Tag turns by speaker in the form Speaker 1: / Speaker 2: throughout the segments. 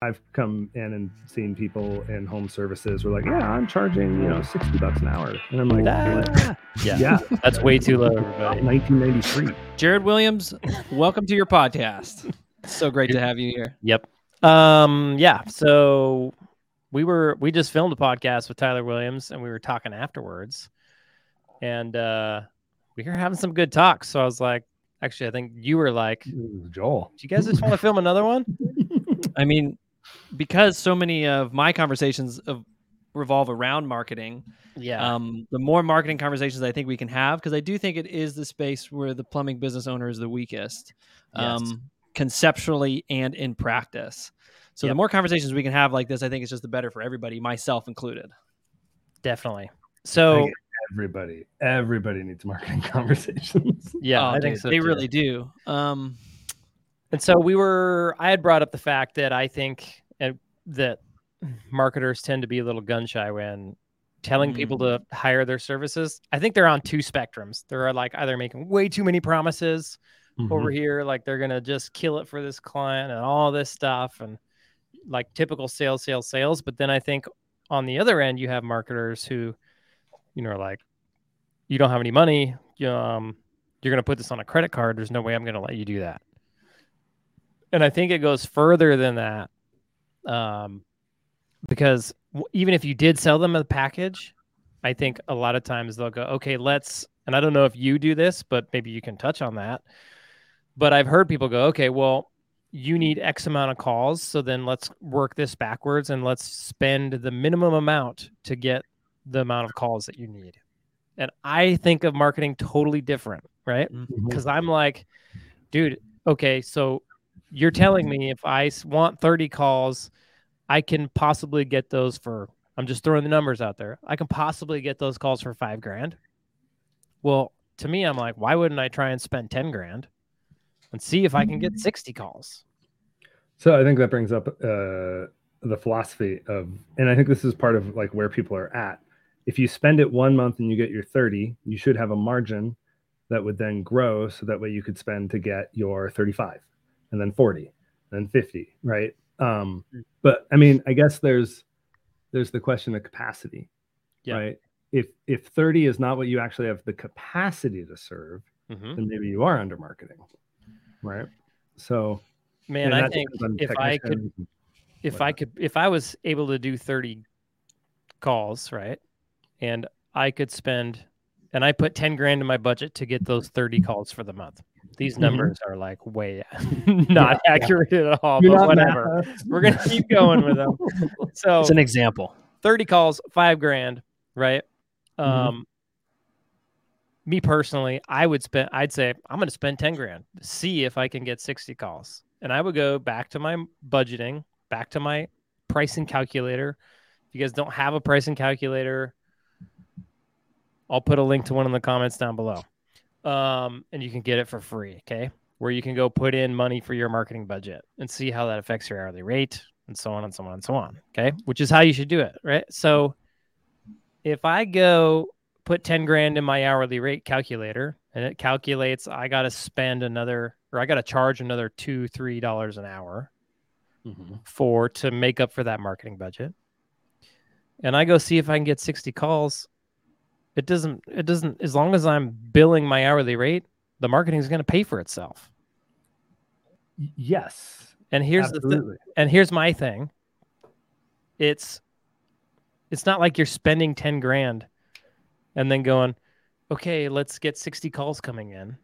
Speaker 1: I've come in and seen people in home services were like, yeah, I'm charging, you know, 60 bucks an hour. And I'm like,
Speaker 2: Ah, yeah,
Speaker 1: yeah,
Speaker 2: that's way too low, everybody.
Speaker 1: 1993.
Speaker 3: Jered Williams, welcome to your podcast. So great to have you here.
Speaker 2: Yep. Um. Yeah. So we were we just filmed a podcast with Tyler Williams, and we were talking afterwards, and uh, we were having some good talks. So I was like, actually, I think you were like, Joel, "Do
Speaker 1: It was Joel.
Speaker 2: you guys just want to film another one?"
Speaker 3: I mean, because so many of my conversations of, revolve around marketing,
Speaker 2: Yeah.
Speaker 3: um, the more marketing conversations I think we can have, because I do think it is the space where the plumbing business owner is the weakest,
Speaker 2: Yes.
Speaker 3: um, conceptually and in practice. So the more conversations we can have like this, I think it's just the better for everybody, myself included.
Speaker 2: Definitely. So
Speaker 1: everybody, everybody needs marketing conversations.
Speaker 2: yeah,
Speaker 3: Oh,
Speaker 2: I think
Speaker 3: dude,
Speaker 2: so
Speaker 3: they
Speaker 2: too.
Speaker 3: really do. Um,
Speaker 2: And so we were. I had brought up the fact that I think uh, that marketers tend to be a little gun shy when telling people to hire their services. I think they're on two spectrums. They're like either making way too many promises over here, like they're gonna just kill it for this client and all this stuff, and like typical sales, sales, sales. But then I think on the other end, you have marketers who, you know, are like, you don't have any money. You, um, you're gonna put this on a credit card. There's no way I'm gonna let you do that. And I think it goes further than that, um, because w- even if you did sell them a package, I think a lot of times they'll go, okay, let's. And I don't know if you do this, but maybe you can touch on that. But I've heard people go, okay, well, you need X amount of calls, so then let's work this backwards and let's spend the minimum amount to get the amount of calls that you need. And I think of marketing totally different, right?
Speaker 1: Mhm.
Speaker 2: because I'm like, dude, okay, so you're telling me if I want 30 calls, I can possibly get those for, I'm just throwing the numbers out there. I can possibly get those calls for five grand. Well, to me, I'm like, why wouldn't I try and spend 10 grand and see if I can get 60 calls?
Speaker 1: So I think that brings up uh, the philosophy of, and I think this is part of like where people are at. If you spend it one month and you get your 30, you should have a margin that would then grow so that way you could spend to get your 35 and then 40 and then 50, right? Um, but I mean, I guess there's there's the question of capacity,
Speaker 2: Yeah.
Speaker 1: right? If if 30 is not what you actually have the capacity to serve,
Speaker 2: Mm-hmm.
Speaker 1: then maybe you are under marketing, right? So
Speaker 2: Man, I think if I could if. I could if I was able to do 30 calls, right? And I could spend and I put 10 grand in my budget to get those 30 calls for the month. These
Speaker 1: Mhm.
Speaker 2: numbers are like way not accurate at all,
Speaker 1: You're
Speaker 2: but whatever. We're going to keep going with them. So
Speaker 3: it's an example.
Speaker 2: 30 calls, 5 grand, right?
Speaker 1: Mhm.
Speaker 2: Um me personally, I would spend I'd say I'm going to spend 10 grand. See if I can get 60 calls. And I would go back to my budgeting, back to my pricing calculator. If you guys don't have a pricing calculator, I'll put a link to one in the comments down below. Um, and you can get it for free, okay? Where you can go put in money for your marketing budget and see how that affects your hourly rate and so on and so on and so on, okay? Which is how you should do it, right? So if I go put 10 grand in my hourly rate calculator and it calculates I got to spend another or I got to charge another two, three dollars an hour for to make up for that marketing budget. And I go see if I can get 60 calls. It doesn't, it doesn't, as long as I'm billing my hourly rate, the marketing is going to pay for itself.
Speaker 1: Yes.
Speaker 2: And here's the thing
Speaker 1: absolutely.
Speaker 2: and here's my thing it's it's not like you're spending 10 grand and then going okay let's get 60 calls coming in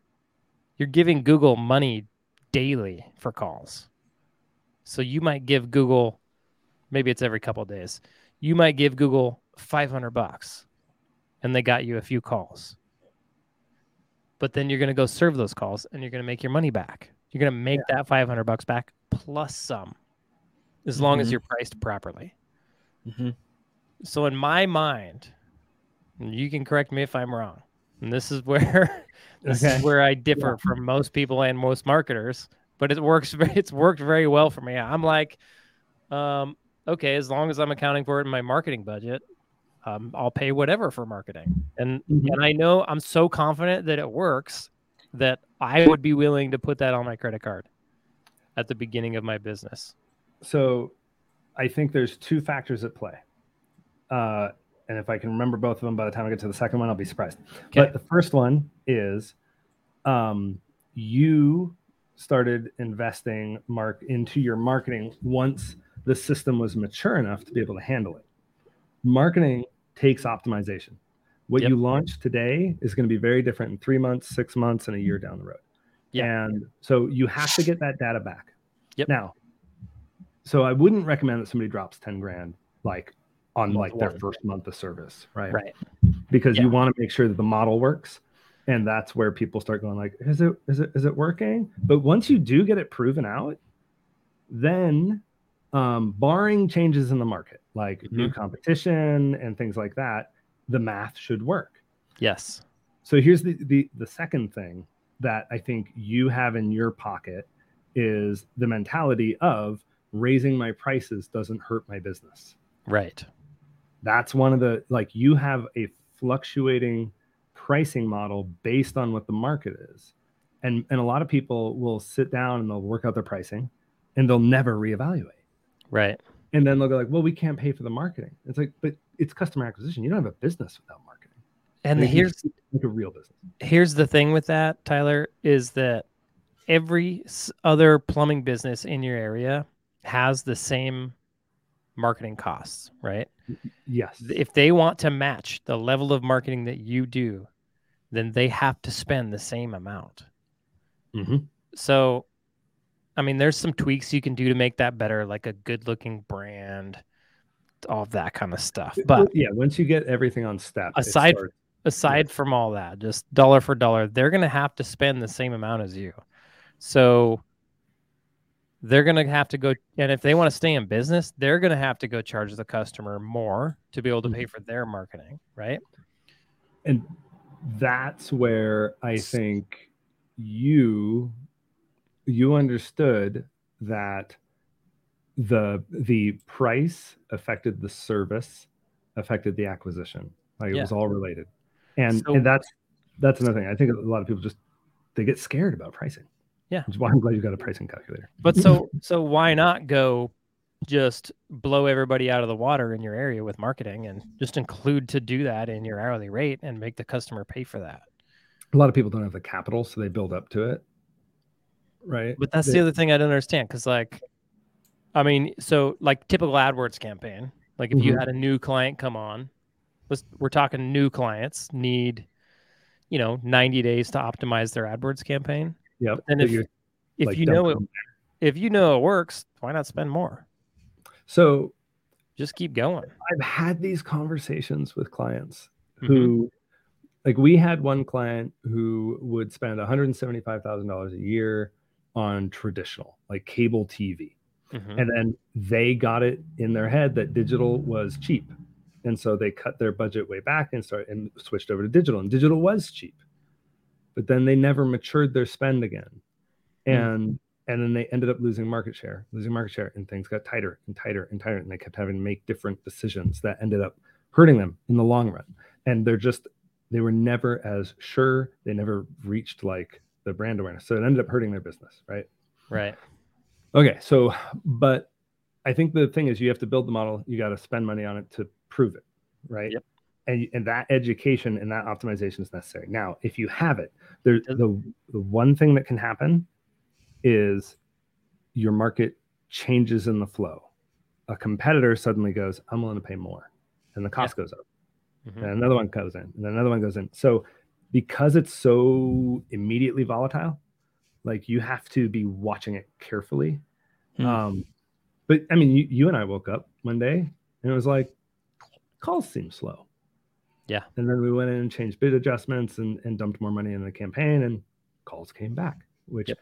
Speaker 2: you're giving google money daily for calls so you might give google maybe it's every couple of days you might give google 500 bucks and they got you a few calls but then you're going to go serve those calls and you're going to make your money back you're going to make that 500 bucks back plus some as long as
Speaker 3: Mhm.
Speaker 2: you're priced properly
Speaker 3: Mm-hmm.
Speaker 2: so in my mind you can correct me if i'm wrong and this is where this
Speaker 1: Okay.
Speaker 2: is where i differ from most people and most marketers but it works it's worked very well for me i'm like um, okay as long as i'm accounting for it in my marketing budget um, i'll pay whatever for marketing and
Speaker 1: Mhm.
Speaker 2: and i know i'm so confident that it works that i would be willing to put that on my credit card at the beginning of my business
Speaker 1: So I think there's two factors at play. Uh, and if I can remember both of them by the time I get to the second one, I'll be surprised.
Speaker 2: Okay.
Speaker 1: But the first one is um, you started investing mark into your marketing once the system was mature enough to be able to handle it. Marketing takes optimization. What
Speaker 2: Yep.
Speaker 1: you launch today is going to be very different in three months, six months, and a year down the road.
Speaker 2: Yeah.
Speaker 1: And so you have to get that data back.
Speaker 2: Yep.
Speaker 1: Now, so I wouldn't recommend that somebody drops 10 grand like on
Speaker 2: Month
Speaker 1: like their
Speaker 2: one.
Speaker 1: first month of service, right?
Speaker 2: Right.
Speaker 1: Because you want to make sure that the model works. And that's where people start going like, is it is it is it working? But once you do get it proven out, then um, barring changes in the market, like new competition and things like that, the math should work.
Speaker 2: Yes.
Speaker 1: So here's the, the the second thing that I think you have in your pocket is the mentality of raising my prices doesn't hurt my business.
Speaker 2: Right.
Speaker 1: That's one of the like you have a fluctuating pricing model based on what the market is. And and a lot of people will sit down and they'll work out their pricing and they'll never reevaluate.
Speaker 2: Right.
Speaker 1: And then they'll go like, "Well, we can't pay for the marketing." It's like, "But it's customer acquisition. You don't have a business without marketing."
Speaker 2: And
Speaker 1: Like,
Speaker 2: here's
Speaker 1: like a real business.
Speaker 2: here's the thing with that, Tyler, is that every other plumbing business in your area has the same marketing costs, right?
Speaker 1: Yes.
Speaker 2: If they want to match the level of marketing that you do, then they have to spend the same amount.
Speaker 1: Mhm.
Speaker 2: So, I mean, there's some tweaks you can do to make that better, like a good looking brand, all of that kind of stuff. But
Speaker 1: yeah, once you get everything on step,
Speaker 2: Aside- aside from all that, just dollar for dollar, they're going to have to spend the same amount as you. So they're going to have to go, and if they want to stay in business, they're going to have to go charge the customer more to be able to pay mm-hmm. for their marketing, right?
Speaker 1: and that's where I think you you understood that the the price affected the service affected the acquisition like it
Speaker 2: Yeah.
Speaker 1: was all related and
Speaker 2: So-
Speaker 1: and that's that's another thing i think a lot of people just they get scared about pricing
Speaker 2: Yeah.
Speaker 1: which is why i'm glad you got a pricing calculator
Speaker 2: But so, so why not go just blow everybody out of the water in your area with marketing and just include to do that in your hourly rate and make the customer pay for that?
Speaker 1: a lot of people don't have the capital so they build up to it right
Speaker 2: But that's
Speaker 1: They-
Speaker 2: the other thing I don't understand because, like, I mean, so like typical AdWords campaign, like if you
Speaker 1: Mhm.
Speaker 2: had a new client come on, let's we're talking new clients need, you know, 90 days to optimize their AdWords campaign.
Speaker 1: yep and
Speaker 2: if- If
Speaker 1: like,
Speaker 2: you know it, if you know it works, why not spend more?
Speaker 1: so
Speaker 2: Just keep going.
Speaker 1: I've had these conversations with clients
Speaker 2: Mhm.
Speaker 1: who, like, we had one client who would spend $175,000 a year on traditional, like cable TV.
Speaker 2: Mhm.
Speaker 1: And then they got it in their head that digital was cheap. And so they cut their budget way back and started and switched over to digital. And digital was cheap. But then they never matured their spend again. And and then they ended up losing market share, losing market share, and things got tighter and tighter and tighter. And they kept having to make different decisions that ended up hurting them in the long run. And they're just they were never as sure. They never reached like the brand awareness. So it ended up hurting their business, right?
Speaker 2: Right.
Speaker 1: Okay, so but I think the thing is you have to build the model, you got to spend money on it to prove it, right?
Speaker 2: Yep.
Speaker 1: And and that education and that optimization is necessary. Now, if you have it, there the the one thing that can happen is your market changes in the flow. A competitor suddenly goes, "I'm willing to pay more," and the cost goes up
Speaker 2: Mhm.
Speaker 1: and another one goes in, and another one goes in. So because it's so immediately volatile, like you have to be watching it carefully.
Speaker 3: Hmm.
Speaker 1: Um, but I mean, you, you and I woke up one day and it was like calls seem slow.
Speaker 2: Yeah.
Speaker 1: And then we went in and changed bid adjustments and, and dumped more money in the campaign and calls came back, which
Speaker 2: Yep.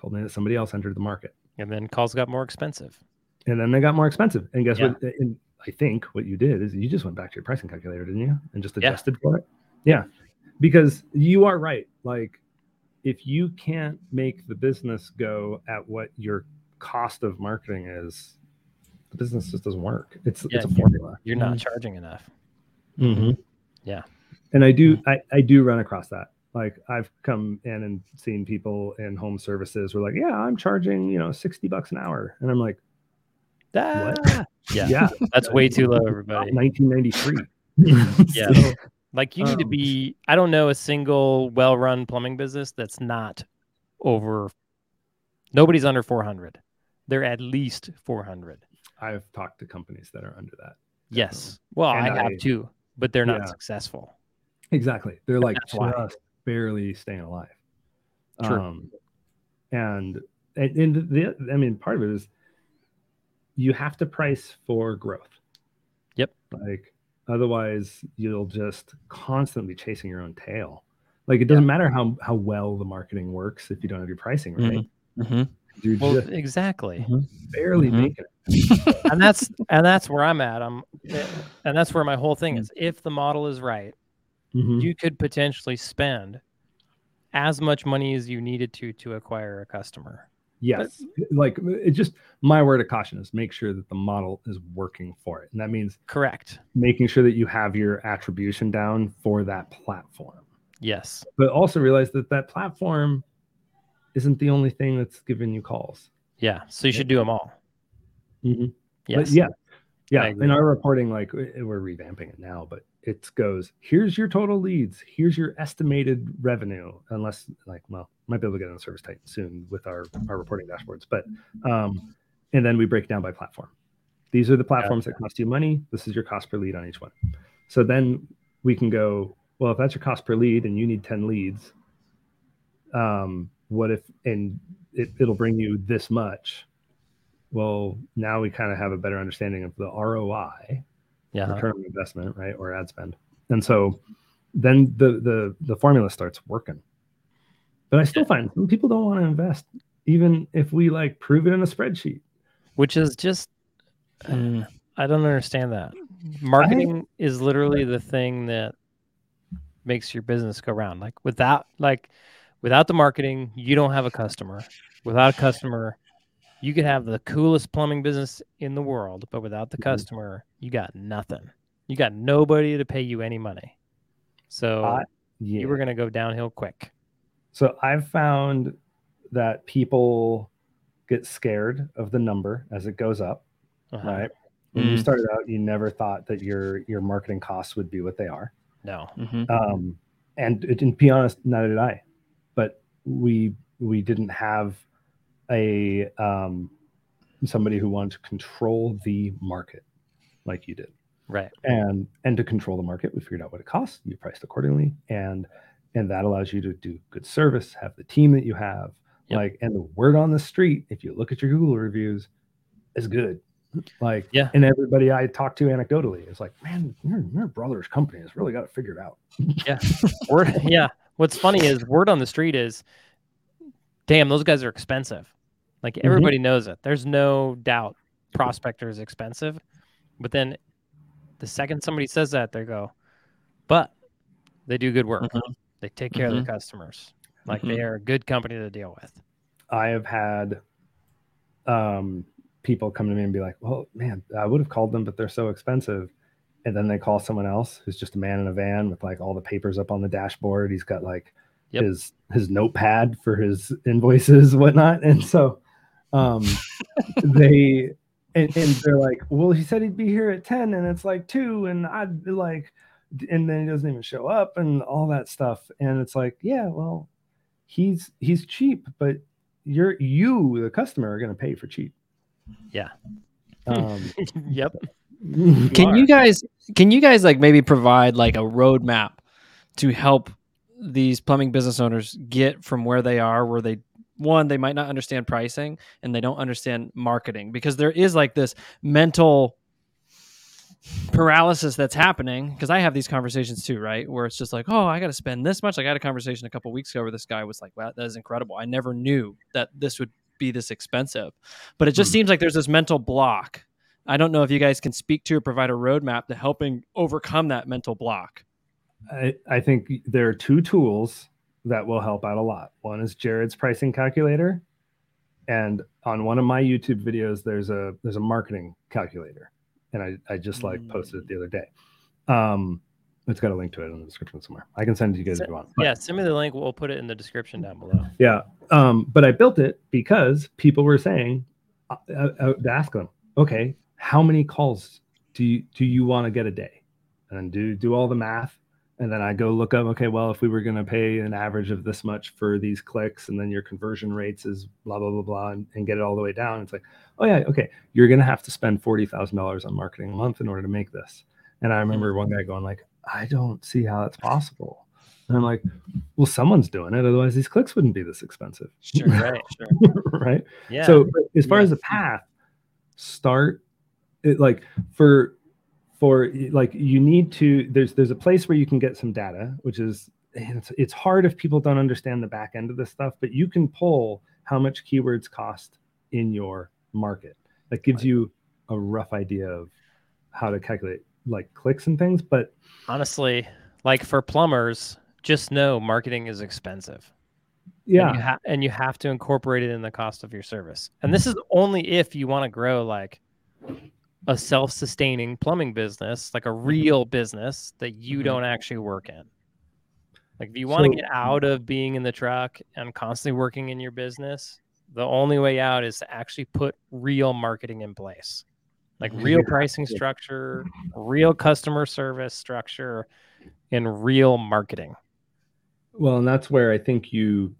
Speaker 1: told me that somebody else entered the market.
Speaker 2: And then calls got more expensive.
Speaker 1: And then they got more expensive. And guess
Speaker 2: Yeah.
Speaker 1: what? And I think what you did is you just went back to your pricing calculator, didn't you? And just
Speaker 2: Yeah.
Speaker 1: adjusted for it. Yeah. Because you are right. Like if you can't make the business go at what your cost of marketing is, the business just doesn't work. It's
Speaker 2: Yeah,
Speaker 1: it's a formula.
Speaker 2: You're not charging enough.
Speaker 1: Mhm.
Speaker 2: Yeah.
Speaker 1: And I do I, I do run across that. Like I've come in and seen people in home services who are like, yeah, I'm charging, you know, 60 bucks an hour. And I'm like,
Speaker 2: Ah, yeah,
Speaker 1: Yeah,
Speaker 2: that's way too low, everybody.
Speaker 1: 1993.
Speaker 2: Yeah.
Speaker 1: So,
Speaker 2: Like you need to
Speaker 1: Um,
Speaker 2: be. I don't know a single well-run plumbing business that's not over. Nobody's under 400. They're at least 400.
Speaker 1: I've talked to companies that are under that.
Speaker 2: Yes. Well, I
Speaker 1: And
Speaker 2: have
Speaker 1: I-
Speaker 2: too, but they're not
Speaker 1: Yeah.
Speaker 2: successful.
Speaker 1: Exactly. They're like just barely staying alive.
Speaker 2: True.
Speaker 1: Um, and and, and the I mean, part of it is you have to price for growth.
Speaker 2: Yep.
Speaker 1: Like otherwise, you'll just constantly chasing your own tail. Like it doesn't matter how how well the marketing works if you don't have your pricing right.
Speaker 3: hmm
Speaker 1: You're
Speaker 2: Well,
Speaker 1: just
Speaker 2: exactly.
Speaker 1: barely
Speaker 3: Mhm.
Speaker 1: making it.
Speaker 2: and that's and that's where I'm at. I'm, and that's where my whole thing is. If the model is right,
Speaker 1: Mhm.
Speaker 2: you could potentially spend as much money as you needed to to acquire a customer.
Speaker 1: Yes. Like it just my word of caution is make sure that the model is working for it. And that means
Speaker 2: Correct.
Speaker 1: making sure that you have your attribution down for that platform.
Speaker 2: Yes.
Speaker 1: But also realize that that platform isn't the only thing that's giving you calls.
Speaker 2: Yeah. So you should do them all.
Speaker 1: Mhm.
Speaker 2: Yes.
Speaker 1: But yeah. Yeah. In our reporting, like we're revamping it now, but it goes, here's your total leads, here's your estimated revenue, unless like, well, might be able to get on ServiceTitan soon with our, our reporting dashboards. But um, and then we break down by platform. These are the platforms that cost you money. This is your cost per lead on each one. So then we can go, well, if that's your cost per lead and you need 10 leads, um, what if and it, it'll bring you this much? Well, now we kind of have a better understanding of the ROI,
Speaker 2: Yeah.
Speaker 1: return on investment, right, or ad spend. And so then the the the formula starts working. But I still find some people don't want to invest, even if we like prove it in a spreadsheet.
Speaker 2: Which is just
Speaker 3: Mm.
Speaker 2: I don't understand that. Marketing is literally the thing that makes your business go round. Like without like without the marketing, you don't have a customer. Without a customer, you could have the coolest plumbing business in the world, but without the
Speaker 1: Mhm.
Speaker 2: customer, you got nothing. You got nobody to pay you any money. So
Speaker 1: I- Yeah.
Speaker 2: you were going to go downhill quick.
Speaker 1: So I've found that people get scared of the number as it goes up,
Speaker 2: Uh-huh.
Speaker 1: right? When you
Speaker 3: Mm.
Speaker 1: started out, you never thought that your your marketing costs would be what they are.
Speaker 2: No.
Speaker 3: Mhm.
Speaker 1: Um, and to to be honest, neither did I. But we we didn't have a um, somebody who wanted to control the market like you did
Speaker 2: Right.
Speaker 1: and and to control the market we figured out what it costs you priced accordingly and and that allows you to do good service have the team that you have
Speaker 2: Yep.
Speaker 1: like and the word on the street if you look at your google reviews is good like
Speaker 2: Yeah.
Speaker 1: and everybody i talk to anecdotally is like man your, your brother's company has really got it figured out
Speaker 2: Word, yeah. What's funny is word on the street is, damn, those guys are expensive. Like
Speaker 1: Mm-hmm.
Speaker 2: everybody knows it. There's no doubt prospector is expensive. But then the second somebody says that, they go, but they do good work.
Speaker 1: Mm-hmm.
Speaker 2: They take care of their customers. Like they are a good company to deal with.
Speaker 1: i have had um people come to me and be like well man i would have called them but they're so expensive and then they call someone else who's just a man in a van with like all the papers up on the dashboard he's got like
Speaker 2: Yep.
Speaker 1: his his notepad for his invoices whatnot and so um they and, and they're like well he said he'd be here at 10 and it's like 2 and i'd be like and then he doesn't even show up and all that stuff and it's like yeah well he's he's cheap but you're you the customer are going to pay for cheap
Speaker 2: Yeah.
Speaker 1: um
Speaker 2: yep.
Speaker 3: Can
Speaker 2: are.
Speaker 3: you guys can you guys like maybe provide like a roadmap to help these plumbing business owners get from where they are where they one they might not understand pricing and they don't understand marketing because there is like this mental paralysis that's happening because I have these conversations too, right? Where it's just like, oh, I got to spend this much. I had a conversation a couple weeks ago where this guy was like, wow, that is incredible. I never knew that this would be this expensive. But it just
Speaker 1: Hmm.
Speaker 3: seems like there's this mental block. I don't know if you guys can speak to or provide a roadmap to helping overcome that mental block.
Speaker 1: I, I think there are two tools that will help out a lot. One is Jered's pricing calculator, and on one of my YouTube videos, there's a there's a marketing calculator, and I I just like posted it the other day. Um, it's got a link to it in the description somewhere. I can send it to you guys if you want. But-
Speaker 2: Yeah. Send me the link. We'll put it in the description down below.
Speaker 1: Yeah. Um, but I built it because people were saying, uh, uh, uh, to ask them, okay, how many calls do you do you want to get a day? And do do all the math. And then I go look up, okay, well, if we were going to pay an average of this much for these clicks, and then your conversion rates is blah blah blah blah, and, and get it all the way down, it's like, oh yeah, okay, you're going to have to spend forty thousand dollars on marketing a month in order to make this. And I remember one guy going like, I don't see how that's possible. And I'm like, well, someone's doing it. Otherwise, these clicks wouldn't be this expensive.
Speaker 2: Sure, right, sure.
Speaker 1: right.
Speaker 2: Yeah.
Speaker 1: So as far
Speaker 3: Yeah.
Speaker 1: as the path, start it like for for like you need to there's there's a place where you can get some data, which is it's, it's hard if people don't understand the back end of this stuff, but you can pull how much keywords cost in your market. That gives you a rough idea of how to calculate like clicks and things. But
Speaker 2: honestly, like for plumbers, just know marketing is expensive.
Speaker 1: yeah,
Speaker 2: and you, ha- and you have to incorporate it in the cost of your service. And this is only if you want to grow like a self-sustaining plumbing business, like a real business that you
Speaker 3: Mhm.
Speaker 2: don't actually work in. Like if you want to
Speaker 1: So-
Speaker 2: get out of being in the truck and constantly working in your business, the only way out is to actually put real marketing in place. Like real pricing structure, real customer service structure, and real marketing.
Speaker 1: Well, and that's where I think you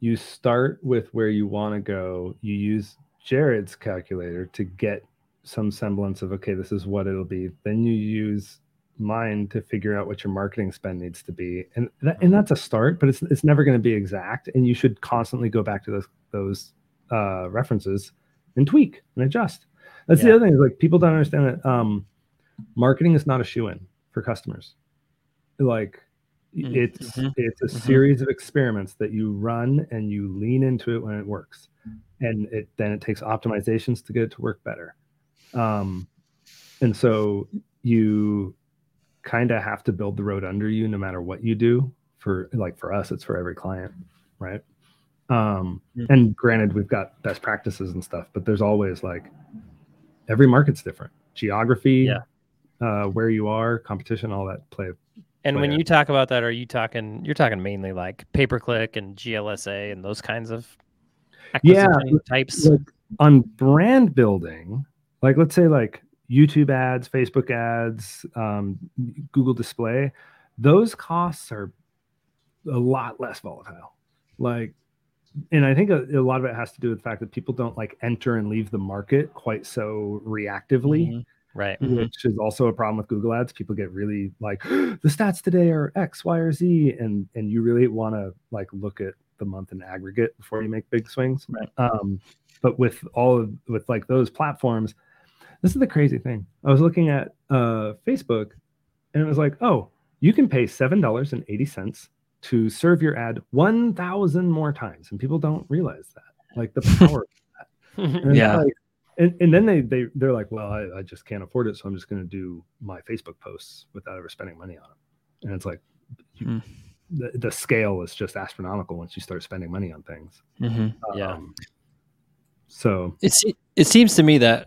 Speaker 1: you start with where you want to go. You use Jered's calculator to get some semblance of okay, this is what it'll be. Then you use mine to figure out what your marketing spend needs to be, and that, and that's a start, but it's it's never going to be exact, and you should constantly go back to those those uh, references and tweak and adjust. That's the other thing is like people don't understand that um, marketing is not a shoe in for customers. Like
Speaker 3: Mm,
Speaker 1: it's
Speaker 3: mhm,
Speaker 1: it's a
Speaker 3: mhm.
Speaker 1: series of experiments that you run and you lean into it when it works and it then it takes optimizations to get it to work better um, and so you kind of have to build the road under you no matter what you do for like for us it's for every client right um,
Speaker 3: Mhm.
Speaker 1: and granted we've got best practices and stuff but there's always like every market's different geography
Speaker 2: Yeah.
Speaker 1: uh, where you are competition all that play
Speaker 2: And when
Speaker 1: player.
Speaker 2: you talk about that, are you talking? You're talking mainly like pay per click and GLSA and those kinds of
Speaker 1: Yeah,
Speaker 2: types.
Speaker 1: like on brand building like let's say like youtube ads facebook ads um, google display those costs are a lot less volatile like and i think a, a lot of it has to do with the fact that people don't like enter and leave the market quite so reactively
Speaker 3: Mhm.
Speaker 2: Right.
Speaker 3: Mhm.
Speaker 1: which is also a problem with Google Ads. People get really like the stats today are X, Y, or Z, and and you really want to like look at the month in aggregate before you make big swings.
Speaker 3: Right.
Speaker 1: Um, but with all of with like those platforms, this is the crazy thing. I was looking at uh, Facebook, and it was like, oh, you can pay seven dollars and eighty cents to serve your ad one thousand more times, and people don't realize that, like the power. And it's
Speaker 3: Yeah.
Speaker 1: like- and, and then they, they, they're like, well, I, I just can't afford it. So I'm just going to do my Facebook posts without ever spending money on them. And it's like,
Speaker 3: Hmm.
Speaker 1: the, the scale is just astronomical once you start spending money on things.
Speaker 3: Mhm.
Speaker 2: Yeah.
Speaker 1: Um, so
Speaker 3: It it seems to me that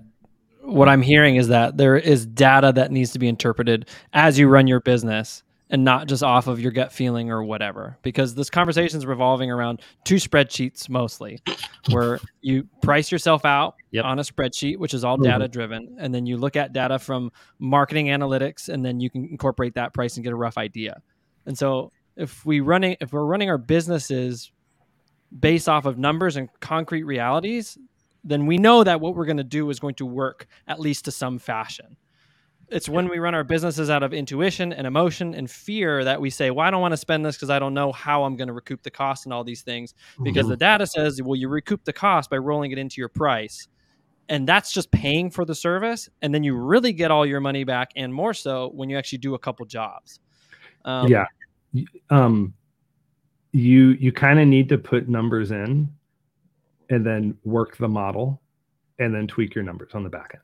Speaker 3: what I'm hearing is that there is data that needs to be interpreted as you run your business and not just off of your gut feeling or whatever because this conversation is revolving around two spreadsheets mostly where you price yourself out
Speaker 2: Yep.
Speaker 3: on a spreadsheet which is all
Speaker 1: Mhm.
Speaker 3: data driven and then you look at data from marketing analytics and then you can incorporate that price and get a rough idea and so if we running if we're running our businesses based off of numbers and concrete realities then we know that what we're going to do is going to work at least to some fashion. It's when we run our businesses out of intuition and emotion and fear that we say, "Well, I don't want to spend this because I don't know how I'm going to recoup the cost and all these things." Because the data says, "Well, you recoup the cost by rolling it into your price." And that's just paying for the service, and then you really get all your money back, and more so when you actually do a couple jobs. Um,
Speaker 1: yeah, um, you, you kind of need to put numbers in and then work the model and then tweak your numbers on the back end.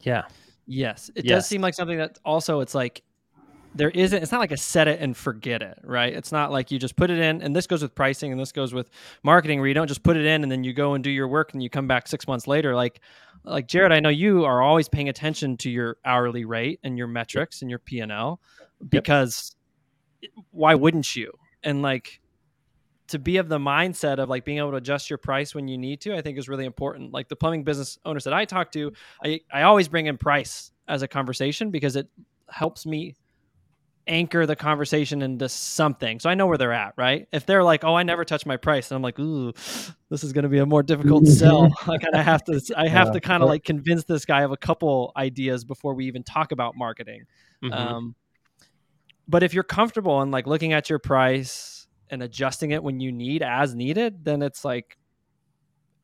Speaker 2: Yeah.
Speaker 3: Yes, it
Speaker 2: Yes.
Speaker 3: does seem like something that also it's like there isn't. It's not like a set it and forget it, right? It's not like you just put it in, and this goes with pricing, and this goes with marketing, where you don't just put it in and then you go and do your work, and you come back six months later. Like, like Jered, I know you are always paying attention to your hourly rate and your metrics and your P and L, because why wouldn't you? And like to be of the mindset of like being able to adjust your price when you need to, I think is really important. Like the plumbing business owners that I talk to, I, I always bring in price as a conversation because it helps me anchor the conversation into something. So I know where they're at, right? If they're like, "Oh, I never touch my price," and I'm like, "Ooh, this is going to be a more difficult sell." I kind of have to, I have
Speaker 1: Yeah.
Speaker 3: to kind of like convince this guy of a couple ideas before we even talk about marketing.
Speaker 2: Mhm.
Speaker 3: Um, but if you're comfortable in like looking at your price and adjusting it when you need as needed, then it's like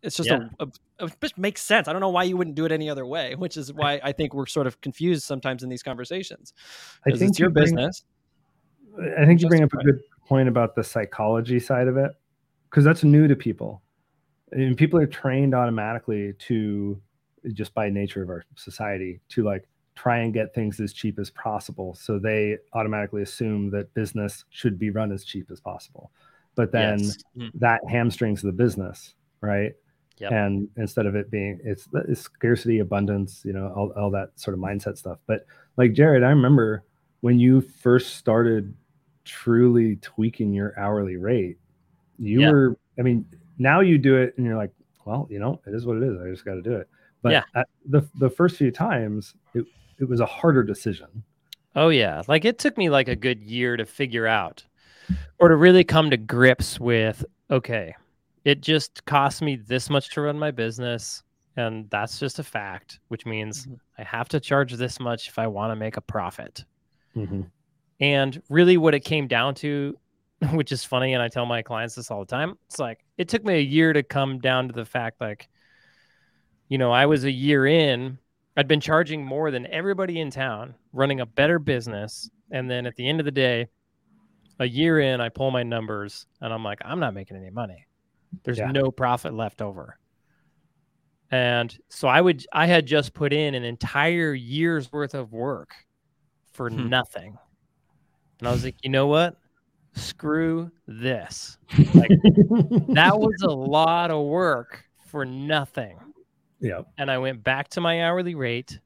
Speaker 3: it's just
Speaker 2: Yeah.
Speaker 3: a, a, it just makes sense. I don't know why you wouldn't do it any other way, which is why I think we're sort of confused sometimes in these conversations.
Speaker 1: I
Speaker 3: 'Cause
Speaker 1: think
Speaker 3: it's your
Speaker 1: you bring-
Speaker 3: business.
Speaker 1: I think you bring up a good point about the psychology side of it because that's new to people. And people are trained automatically to just by nature of our society to like try and get things as cheap as possible. So they automatically assume that business should be run as cheap as possible. But then
Speaker 2: Yes. Mm-hmm.
Speaker 1: that hamstrings the business, right?
Speaker 2: Yep.
Speaker 1: And instead of it being it's, it's scarcity, abundance, you know, all, all that sort of mindset stuff. But like Jered, I remember when you first started truly tweaking your hourly rate, you
Speaker 2: Yeah.
Speaker 1: were, I mean, now you do it and you're like, well, you know, it is what it is. I just got to do it. But
Speaker 2: Yeah.
Speaker 1: the the first few times, it, it was a harder decision.
Speaker 2: Oh yeah, like it took me like a good year to figure out or to really come to grips with okay, it just cost me this much to run my business and that's just a fact, which means
Speaker 3: Mhm.
Speaker 2: I have to charge this much if I want to make a profit.
Speaker 1: Mm-hmm.
Speaker 2: And really what it came down to, which is funny and I tell my clients this all the time, it's like it took me a year to come down to the fact like you know, I was a year in, I'd been charging more than everybody in town, running a better business, and then at the end of the day, a year in, I pull my numbers and I'm like, I'm not making any money. There's
Speaker 1: Yeah.
Speaker 2: no profit left over. And so I would I had just put in an entire year's worth of work for
Speaker 3: Hmm.
Speaker 2: nothing. And I was like, you know what? Screw this. Like, That was a lot of work for nothing.
Speaker 1: Yeah.
Speaker 2: And I went back to my hourly rate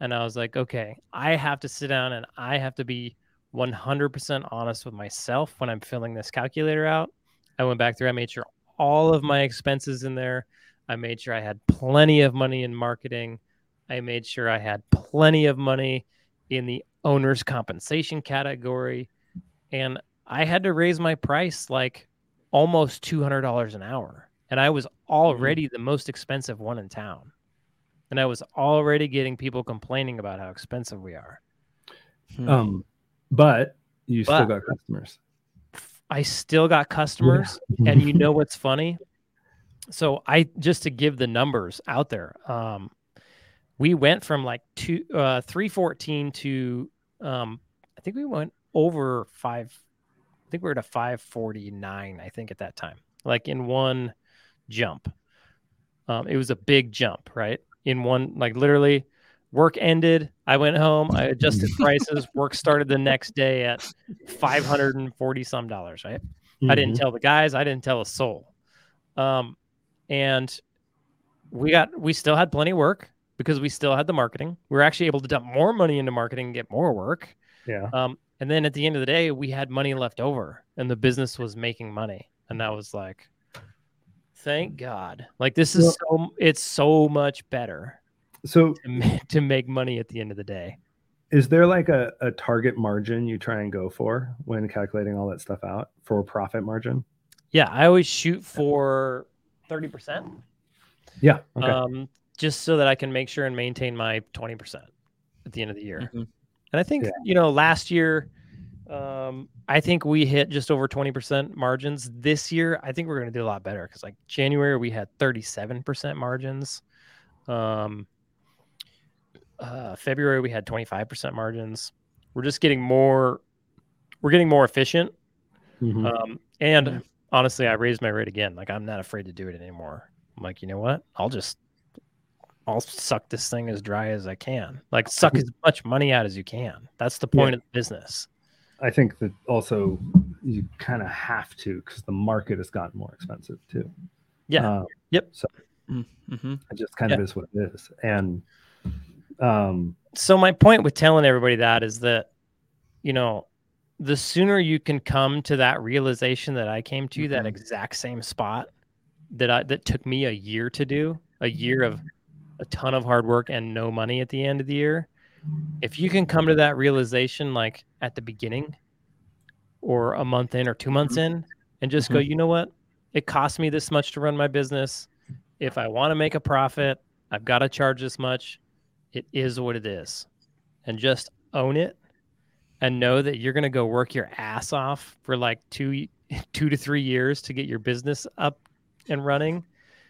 Speaker 2: and I was like, okay, I have to sit down and I have to be 100% honest with myself when I'm filling this calculator out. I went back through, I made sure all of my expenses in there. I made sure I had plenty of money in marketing. I made sure I had plenty of money in the owner's compensation category. And I had to raise my price like almost $200 an hour. And I was already the most expensive one in town. And I was already getting people complaining about how expensive we are.
Speaker 3: Hmm.
Speaker 1: Um, but you still got customers.
Speaker 2: I still got customers. and you know what's funny? So I just to give the numbers out there, um, we went from like two uh three fourteen to um I think we went over five I think we were at a five forty nine, I think at that time. Like in one jump. Um it was a big jump, right? In one like literally work ended, I went home, I adjusted prices, work started the next day at five hundred and forty some dollars, right? I didn't
Speaker 1: Mhm.
Speaker 2: tell the guys. I didn't tell a soul. Um, and we got we still had plenty of work because we still had the marketing. We were actually able to dump more money into marketing and get more work.
Speaker 1: Yeah.
Speaker 2: Um, and then at the end of the day, we had money left over, and the business was making money, and that was like, thank God. Like this is so it's so much better
Speaker 1: So
Speaker 2: to, ma- to make money at the end of the day.
Speaker 1: is there like a, a target margin you try and go for when calculating all that stuff out for profit margin?
Speaker 2: Yeah, I always shoot for thirty percent.
Speaker 1: Yeah. Okay.
Speaker 2: um, just so that I can make sure and maintain my 20% at the end of the year.
Speaker 3: Mhm.
Speaker 2: And I think,
Speaker 1: Yeah.
Speaker 2: you know, last year, um, I think we hit just over 20% margins. This year, I think we're going to do a lot better because, like, January, we had 37% margins. Um, uh, February, we had 25% margins. We're just getting more, we're getting more efficient.
Speaker 1: Mhm.
Speaker 2: Um, and honestly, I raised my rate again. Like I'm not afraid to do it anymore. I'm like, you know what? I'll just I'll suck this thing as dry as I can. Like suck as much money out as you can. That's the
Speaker 1: Yeah.
Speaker 2: point of the business.
Speaker 1: I think that also you kind of have to because the market has gotten more expensive too.
Speaker 2: Yeah.
Speaker 1: Uh,
Speaker 2: Yep.
Speaker 1: So
Speaker 3: hmm
Speaker 1: it just kind of is what it is. And um,
Speaker 2: So my point with telling everybody that is that, you know, the sooner you can come to that realization that I came to that
Speaker 3: Mhm.
Speaker 2: exact same spot that I that took me a year to do, a year of a ton of hard work and no money at the end of the year. If you can come to that realization like at the beginning or a month in or 2 months in and just go, you know what? It costs me this much to run my business. If I want to make a profit, I've got to charge this much. It is what it is. And just own it and know that you're going to go work your ass off for like 2 2 to 3 years to get your business up and running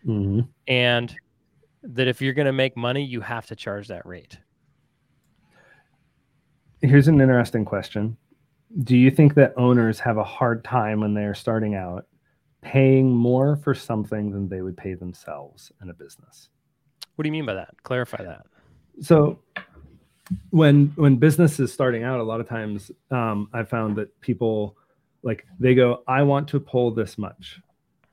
Speaker 1: Mhm.
Speaker 2: and that if you're going to make money, you have to charge that rate.
Speaker 1: Here's an interesting question. Do you think that owners have a hard time when they're starting out paying more for something than they would pay themselves in a business?
Speaker 2: What do you mean by that? Clarify that.
Speaker 1: So when when business is starting out, a lot of times um, I found that people like they go, I want to pull this much.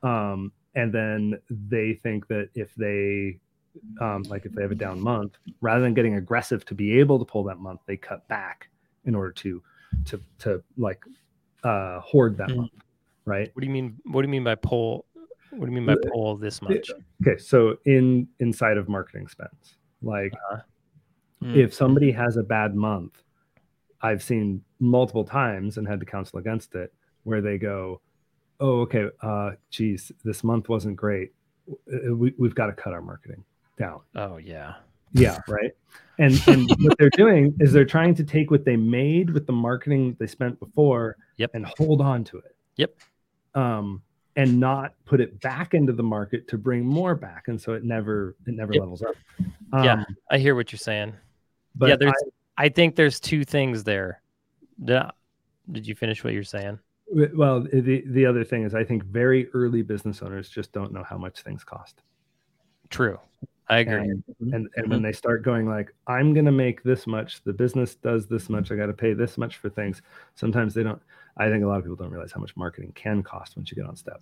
Speaker 1: Um, and then they think that if they um, like if they have a down month, rather than getting aggressive to be able to pull that month, they cut back in order to to to like uh, hoard that
Speaker 3: Mm.
Speaker 1: month, right?
Speaker 2: What do you mean? What do you mean by pull? What do you mean by
Speaker 1: Uh,
Speaker 2: pull this much?
Speaker 1: Okay, so in inside of marketing spends, like
Speaker 3: Mm.
Speaker 1: if somebody has a bad month, I've seen multiple times and had to counsel against it where they go, "Oh, okay, uh, geez, this month wasn't great. Uh, We, we've got to cut our marketing down."
Speaker 2: Oh yeah.
Speaker 1: Yeah, right. And and what they're doing is they're trying to take what they made with the marketing they spent before,
Speaker 2: Yep.
Speaker 1: and hold on to it.
Speaker 2: Yep.
Speaker 1: Um, and not put it back into the market to bring more back, and so it never it never
Speaker 2: Yep.
Speaker 1: levels up.
Speaker 2: Yeah.
Speaker 1: Um,
Speaker 2: I hear what you're saying.
Speaker 1: but
Speaker 2: yeah, there's.
Speaker 1: I-
Speaker 2: I, think there's two things there. Did, I- did you finish what you're saying?
Speaker 1: Well, the the other thing is, I think very early business owners just don't know how much things cost,
Speaker 2: True. I agree.
Speaker 1: and
Speaker 3: Mhm.
Speaker 1: and, and when they start going like, "I'm going to make this much," the business does this much. I got to pay this much for things. Sometimes they don't. I think a lot of people don't realize how much marketing can cost once you get on step.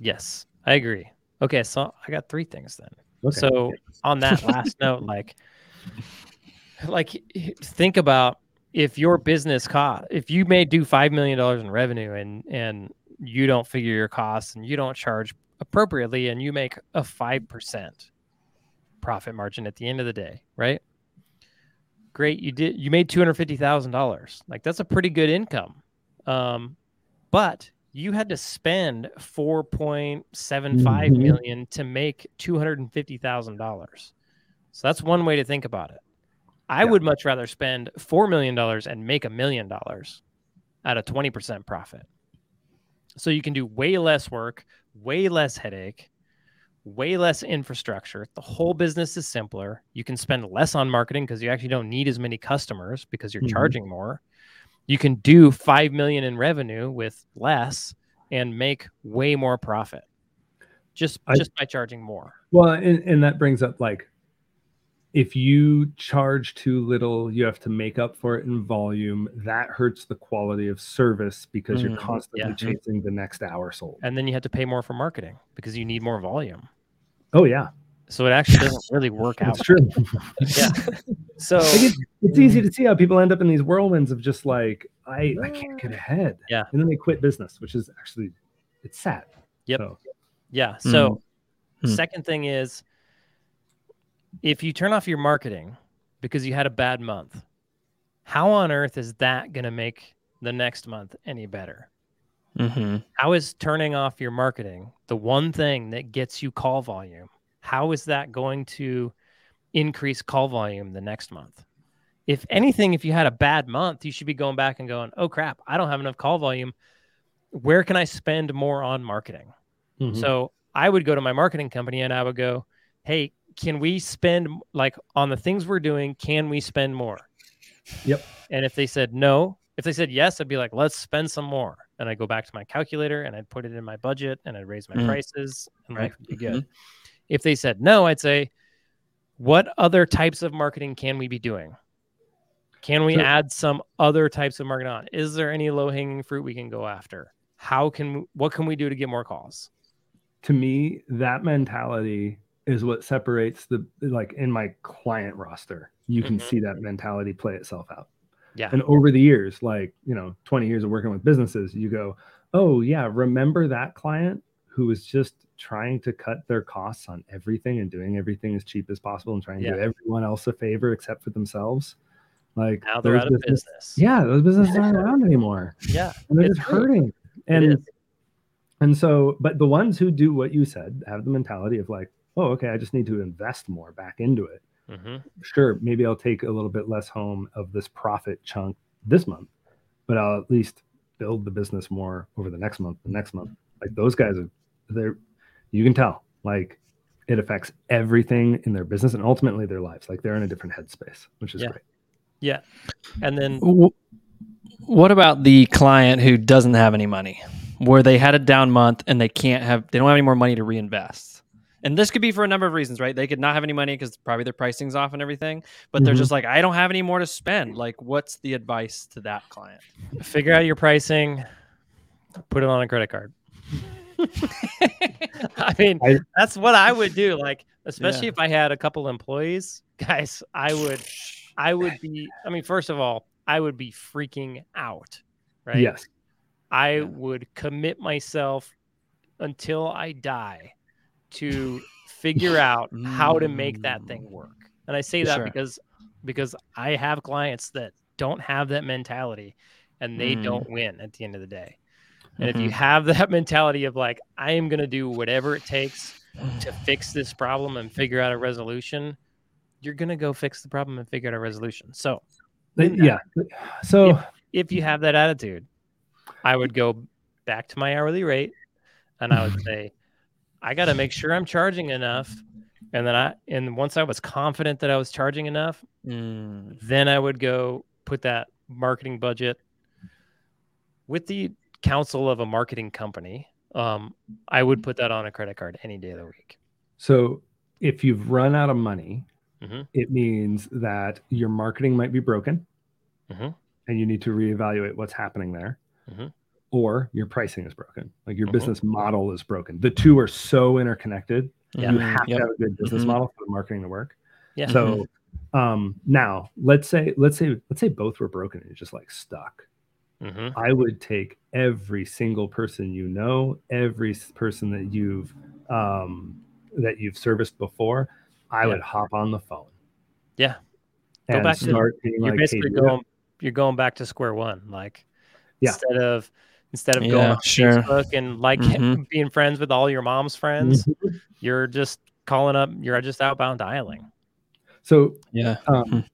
Speaker 2: yes, I agree. Okay, so I got three things then.
Speaker 1: Okay.
Speaker 2: So on that last note, like, like think about if your business cost, if you may do five million dollars in revenue and and you don't figure your costs and you don't charge appropriately and you make a five percent profit margin at the end of the day, right? Great, you did you made two hundred fifty thousand dollars. Like that's a pretty good income, um, but you had to spend four point seven five
Speaker 1: Mhm.
Speaker 2: million to make two hundred and fifty thousand dollars. So that's one way to think about it. I
Speaker 1: Yeah.
Speaker 2: would much rather spend four million dollars and make a million dollars at a twenty percent profit. So you can do way less work, way less headache, way less infrastructure. The whole business is simpler. You can spend less on marketing because you actually don't need as many customers because you're
Speaker 1: Mhm.
Speaker 2: charging more. You can do 5 million in revenue with less and make way more profit. Just
Speaker 1: I-
Speaker 2: just by charging more.
Speaker 1: Well, and, and that brings up like, if you charge too little, you have to make up for it in volume. That hurts the quality of service because you're
Speaker 3: Mhm.
Speaker 1: constantly
Speaker 2: Yeah.
Speaker 1: chasing the next hour sold.
Speaker 2: And then you have to pay more for marketing because you need more volume.
Speaker 1: Oh yeah,
Speaker 2: So it actually doesn't really work out.
Speaker 1: that's true.
Speaker 2: Yeah. So
Speaker 1: Like, it's, it's easy to see how people end up in these whirlwinds of just like I, I can't get ahead.
Speaker 2: Yeah.
Speaker 1: and then they quit business, which is actually it's sad.
Speaker 2: Yep.
Speaker 1: So,
Speaker 2: Yeah. So,
Speaker 3: Hmm.
Speaker 2: second thing is if you turn off your marketing because you had a bad month, how on earth is that going to make the next month any better?
Speaker 3: Mm-hmm.
Speaker 2: How is turning off your marketing the one thing that gets you call volume? How is that going to increase call volume the next month? If anything, if you had a bad month, you should be going back and going, oh crap, I don't have enough call volume. Where can I spend more on marketing?
Speaker 1: mhm.
Speaker 2: So I would go to my marketing company and I would go, "Hey, can we spend like on the things we're doing? Can we spend more?"
Speaker 1: Yep.
Speaker 2: And if they said no, if they said yes, I'd be like, "Let's spend some more." And I go back to my calculator and I'd put it in my budget and I'd raise my
Speaker 3: Mm.
Speaker 2: prices and
Speaker 1: Right.
Speaker 2: life would be good. If they said no, I'd say, "What other types of marketing can we be doing?" Can we
Speaker 1: So-
Speaker 2: add some other types of marketing on? Is there any low hanging fruit we can go after? How can what can we do to get more calls?
Speaker 1: to me, that mentality is what separates the like in my client roster. You can
Speaker 2: Mhm.
Speaker 1: see that mentality play itself out.
Speaker 2: Yeah.
Speaker 1: And over the years, like, you know, 20 years of working with businesses, you go, oh, yeah, remember that client who was just trying to cut their costs on everything and doing everything as cheap as possible and trying to
Speaker 2: Yeah.
Speaker 1: do everyone else a favor except for themselves? Like,
Speaker 2: Now they're out of
Speaker 1: business-
Speaker 2: business.
Speaker 1: Yeah, those businesses aren't around anymore.
Speaker 2: Yeah.
Speaker 1: And they're
Speaker 2: It's
Speaker 1: just hurting. And and so, but the ones who do what you said have the mentality of like, oh, okay, I just need to invest more back into it.
Speaker 2: hmm
Speaker 1: Sure, maybe I'll take a little bit less home of this profit chunk this month, but I'll at least build the business more over the next month, the next month. Like those guys are, they're, you can tell, like it affects everything in their business and ultimately their lives. Like they're in a different headspace, which is
Speaker 2: Yeah.
Speaker 1: great.
Speaker 2: Yeah. And then
Speaker 3: What about the client who doesn't have any money, where they had a down month and they can't have, they don't have any more money to reinvest? And this could be for a number of reasons, right? They could not have any money because probably their pricing's off and everything, but they're
Speaker 1: Mhm.
Speaker 3: just like, I don't have any more to spend. Like, what's the advice to that client?
Speaker 2: figure out your pricing, put it on a credit card. I mean,
Speaker 1: I-
Speaker 2: that's what I would do. Like, especially
Speaker 3: Yeah.
Speaker 2: if I had a couple employees, guys, I would, I would be. I mean, first of all, I would be freaking out, right?
Speaker 1: Yes.
Speaker 2: I
Speaker 3: Yeah.
Speaker 2: would commit myself until I die to figure out how to make that thing work. And I say that
Speaker 3: Sure.
Speaker 2: because because I have clients that don't have that mentality and they
Speaker 3: Mm.
Speaker 2: don't win at the end of the day. And if you
Speaker 3: Mhm.
Speaker 2: have that mentality of like I am going to do whatever it takes to fix this problem and figure out a resolution, you're going to go fix the problem and figure out a resolution. So, that-
Speaker 1: Yeah. So,
Speaker 2: if you have that attitude, I would go back to my hourly rate and I would say, I got to make sure I'm charging enough. And then I, and once I was confident that I was charging enough,
Speaker 3: Mm,
Speaker 2: then I would go put that marketing budget with the counsel of a marketing company. Um, I would put that on a credit card any day of the week.
Speaker 1: So if you've run out of money,
Speaker 2: Mhm.
Speaker 1: it means that your marketing might be broken
Speaker 2: Mhm.
Speaker 1: and you need to reevaluate what's happening there.
Speaker 2: Mhm.
Speaker 1: Or your pricing is broken, like your
Speaker 2: Mhm.
Speaker 1: business model is broken. The two are so interconnected.
Speaker 2: Yeah.
Speaker 1: You
Speaker 3: mm,
Speaker 1: have
Speaker 3: yep.
Speaker 1: to have a good business
Speaker 3: Mhm.
Speaker 1: model for the marketing to work.
Speaker 2: Yeah.
Speaker 1: So um, now let's say let's say let's say both were broken and you're just like stuck.
Speaker 2: hmm
Speaker 1: I would take every single person you know, every person that you've um, that you've serviced before. I
Speaker 2: Yeah.
Speaker 1: would hop on the phone.
Speaker 2: Yeah. Go
Speaker 1: and
Speaker 2: back to-
Speaker 1: start being
Speaker 2: You're
Speaker 1: like,
Speaker 2: basically
Speaker 1: hey,
Speaker 2: going, you're going back to square one. Like,
Speaker 1: Yeah.
Speaker 2: instead of, instead of going
Speaker 3: Yeah,
Speaker 2: on
Speaker 3: sure.
Speaker 2: Facebook and like
Speaker 3: Mhm.
Speaker 2: being friends with all your mom's friends,
Speaker 1: Mhm.
Speaker 2: you're just calling up, you're just outbound dialing.
Speaker 1: So
Speaker 3: Yeah.
Speaker 1: um,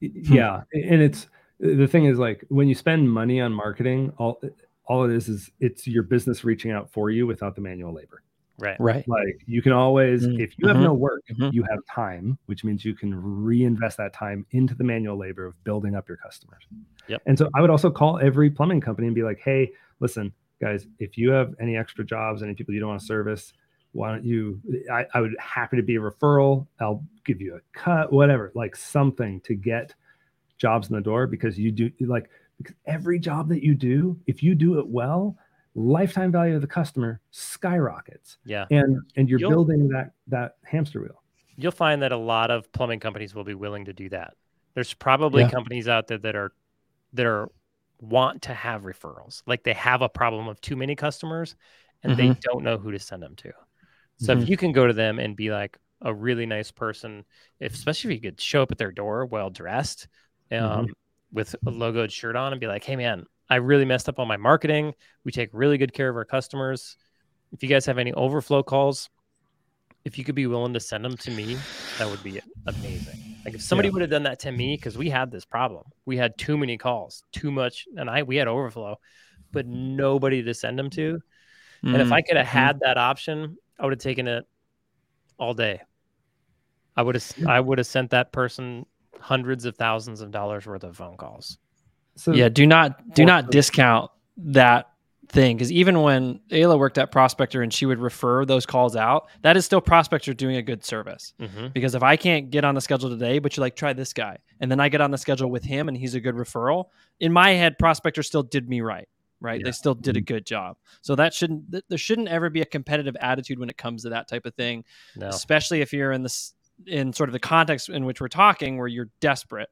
Speaker 1: yeah, and it's the thing is like when you spend money on marketing, all all it is is it's your business reaching out for you without the manual labor.
Speaker 2: Right.
Speaker 3: Right.
Speaker 1: Like you can always,
Speaker 3: Mm,
Speaker 1: if you have
Speaker 3: mhm,
Speaker 1: no work,
Speaker 3: mhm.
Speaker 1: you have time, which means you can reinvest that time into the manual labor of building up your customers.
Speaker 2: Yep.
Speaker 1: And so I would also call every plumbing company and be like, hey, listen, guys, if you have any extra jobs, any people you don't want to service, why don't you? I, I would happy to be a referral. I'll give you a cut, whatever, like something to get jobs in the door because you do like because every job that you do, if you do it well, lifetime value of the customer skyrockets
Speaker 2: Yeah.
Speaker 1: and and you're
Speaker 2: You'll-
Speaker 1: building that that hamster wheel
Speaker 2: You'll find that a lot of plumbing companies will be willing to do that. There's probably
Speaker 3: Yeah.
Speaker 2: companies out there that are, that are want to have referrals. Like they have a problem of too many customers and they mm-hmm. don't know who to send them to. So if mm-hmm. you can go to them and be like a really nice person, if especially if you could show up at their door well dressed, um, mm-hmm. with a logoed shirt on and be like, "Hey man, I really messed up on my marketing. We take really good care of our customers. If you guys have any overflow calls, if you could be willing to send them to me, that would be amazing. Like if somebody
Speaker 1: Yeah.
Speaker 2: would have done that to me, because we had this problem, we had too many calls, too much, and I we had overflow, but nobody to send them to. And if
Speaker 3: Mm,
Speaker 2: I could have
Speaker 3: mhm.
Speaker 2: had that option, I would have taken it all day. I would have I would have sent that person hundreds of thousands of dollars worth of phone calls.
Speaker 1: So
Speaker 3: yeah, do not do
Speaker 1: Or-
Speaker 3: not discount that thing because even when Ayla worked at Prospector and she would refer those calls out, that is still Prospector doing a good service.
Speaker 2: Mm-hmm.
Speaker 3: Because if I can't get on the schedule today, but you're like, try this guy, and then I get on the schedule with him and he's a good referral, in my head, Prospector still did me right. Right.
Speaker 1: Yeah.
Speaker 3: They still did a good job. So that shouldn't, th- there shouldn't ever be a competitive attitude when it comes to that type of thing,
Speaker 2: No.
Speaker 3: especially if you're in this, in sort of the context in which we're talking where you're desperate.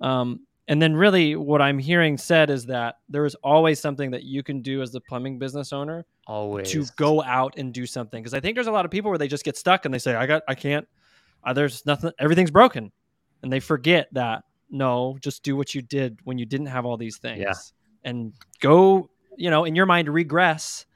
Speaker 3: Um, And then, really, what I'm hearing said is that there is always something that you can do as the plumbing business owner
Speaker 2: Always
Speaker 3: to go out and do something. Because I think there's a lot of people where they just get stuck and they say, "I got, I can't. Uh, there's nothing. Everything's broken," and they forget that no, just do what you did when you didn't have all these things,
Speaker 2: Yeah.
Speaker 3: and go. You know, in your mind, regress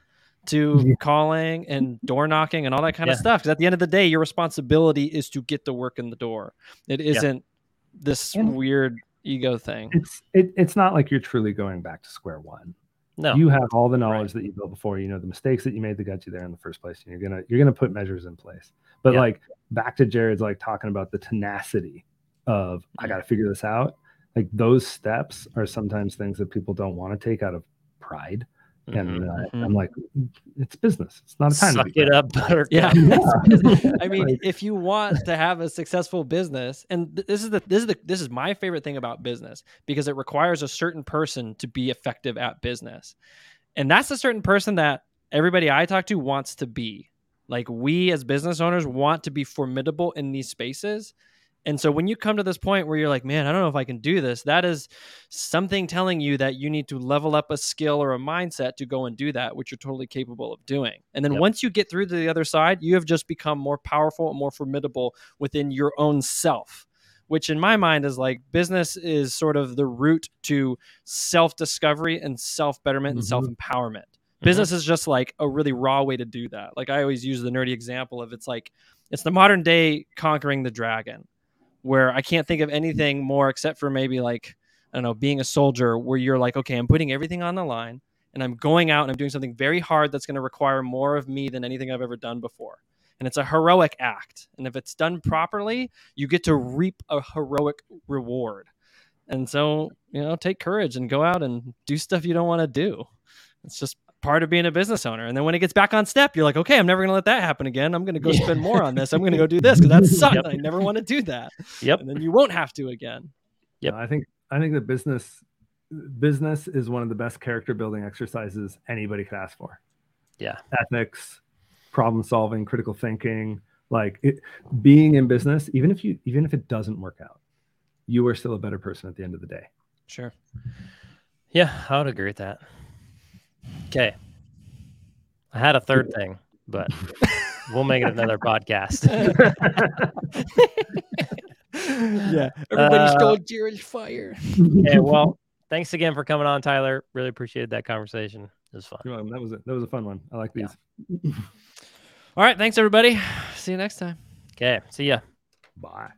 Speaker 3: to
Speaker 1: Yeah.
Speaker 3: calling and door knocking and all that kind
Speaker 2: Yeah.
Speaker 3: of stuff. Because at the end of the day, your responsibility is to get the work in the door. It isn't this
Speaker 1: And-
Speaker 3: weird ego thing.
Speaker 1: It's it, it's not like you're truly going back to square one.
Speaker 2: no.
Speaker 1: You have all the knowledge that you built before. You know the mistakes that you made that got you there in the first place. And you're gonna you're gonna put measures in place. But
Speaker 2: Yeah.
Speaker 1: like back to Jered's like talking about the tenacity of I
Speaker 3: Mm-hmm.
Speaker 1: got to figure this out. Like those steps are sometimes things that people don't want to take out of pride. And
Speaker 2: Mhm.
Speaker 1: uh,
Speaker 3: Mhm.
Speaker 1: I'm like, it's business. It's not a time
Speaker 2: Suck
Speaker 1: to be
Speaker 2: it
Speaker 1: proud.
Speaker 2: up, Buttercup.
Speaker 3: Yeah.
Speaker 1: Yeah.
Speaker 3: I mean,
Speaker 1: Like-
Speaker 3: if you want to have a successful business, and this is the this is the this is my favorite thing about business because it requires a certain person to be effective at business. And that's a certain person that everybody I talk to wants to be. Like we as business owners want to be formidable in these spaces. And so when you come to this point where you're like, man, I don't know if I can do this, that is something telling you that you need to level up a skill or a mindset to go and do that, which you're totally capable of doing. And then
Speaker 2: Yep.
Speaker 3: once you get through to the other side, you have just become more powerful and more formidable within your own self, which in my mind is like business is sort of the route to self discovery and self betterment and
Speaker 1: Mhm.
Speaker 3: self empowerment.
Speaker 2: Mhm.
Speaker 3: Business is just like a really raw way to do that. Like I always use the nerdy example of it's like it's the modern day conquering the dragon, where I can't think of anything more except for maybe like I don't know, being a soldier where you're like, okay, I'm putting everything on the line and I'm going out and I'm doing something very hard that's going to require more of me than anything I've ever done before. And it's a heroic act. And if it's done properly, you get to reap a heroic reward. And so, you know, take courage and go out and do stuff you don't want to do. It's just part of being a business owner. And then when it gets back on step, you're like, okay, I'm never going to let that happen again. I'm going to go
Speaker 2: Yeah.
Speaker 3: spend more on this. I'm going to go do this because that sucked.
Speaker 2: Yep.
Speaker 3: I never want to do that.
Speaker 2: Yep.
Speaker 3: And then you won't have to again.
Speaker 2: Yep.
Speaker 1: I think I think that business business is one of the best character building exercises anybody could ask for.
Speaker 2: Yeah.
Speaker 1: Ethics, problem solving, critical thinking, like it, being in business, even if you even if it doesn't work out, you are still a better person at the end of the day.
Speaker 3: Sure.
Speaker 2: Yeah, I would agree with that. Okay. I had a third thing, but we'll make it another podcast.
Speaker 3: yeah.
Speaker 2: Everybody Uh, stole
Speaker 3: Jered's fire.
Speaker 2: okay, well, thanks again for coming on, Tyler. Really appreciated that conversation. It was fun.
Speaker 1: You're welcome. That was it. That was a fun one. I like
Speaker 2: Yeah.
Speaker 1: these.
Speaker 3: All right. Thanks, everybody. See you next time.
Speaker 2: Okay, see ya.
Speaker 1: Bye.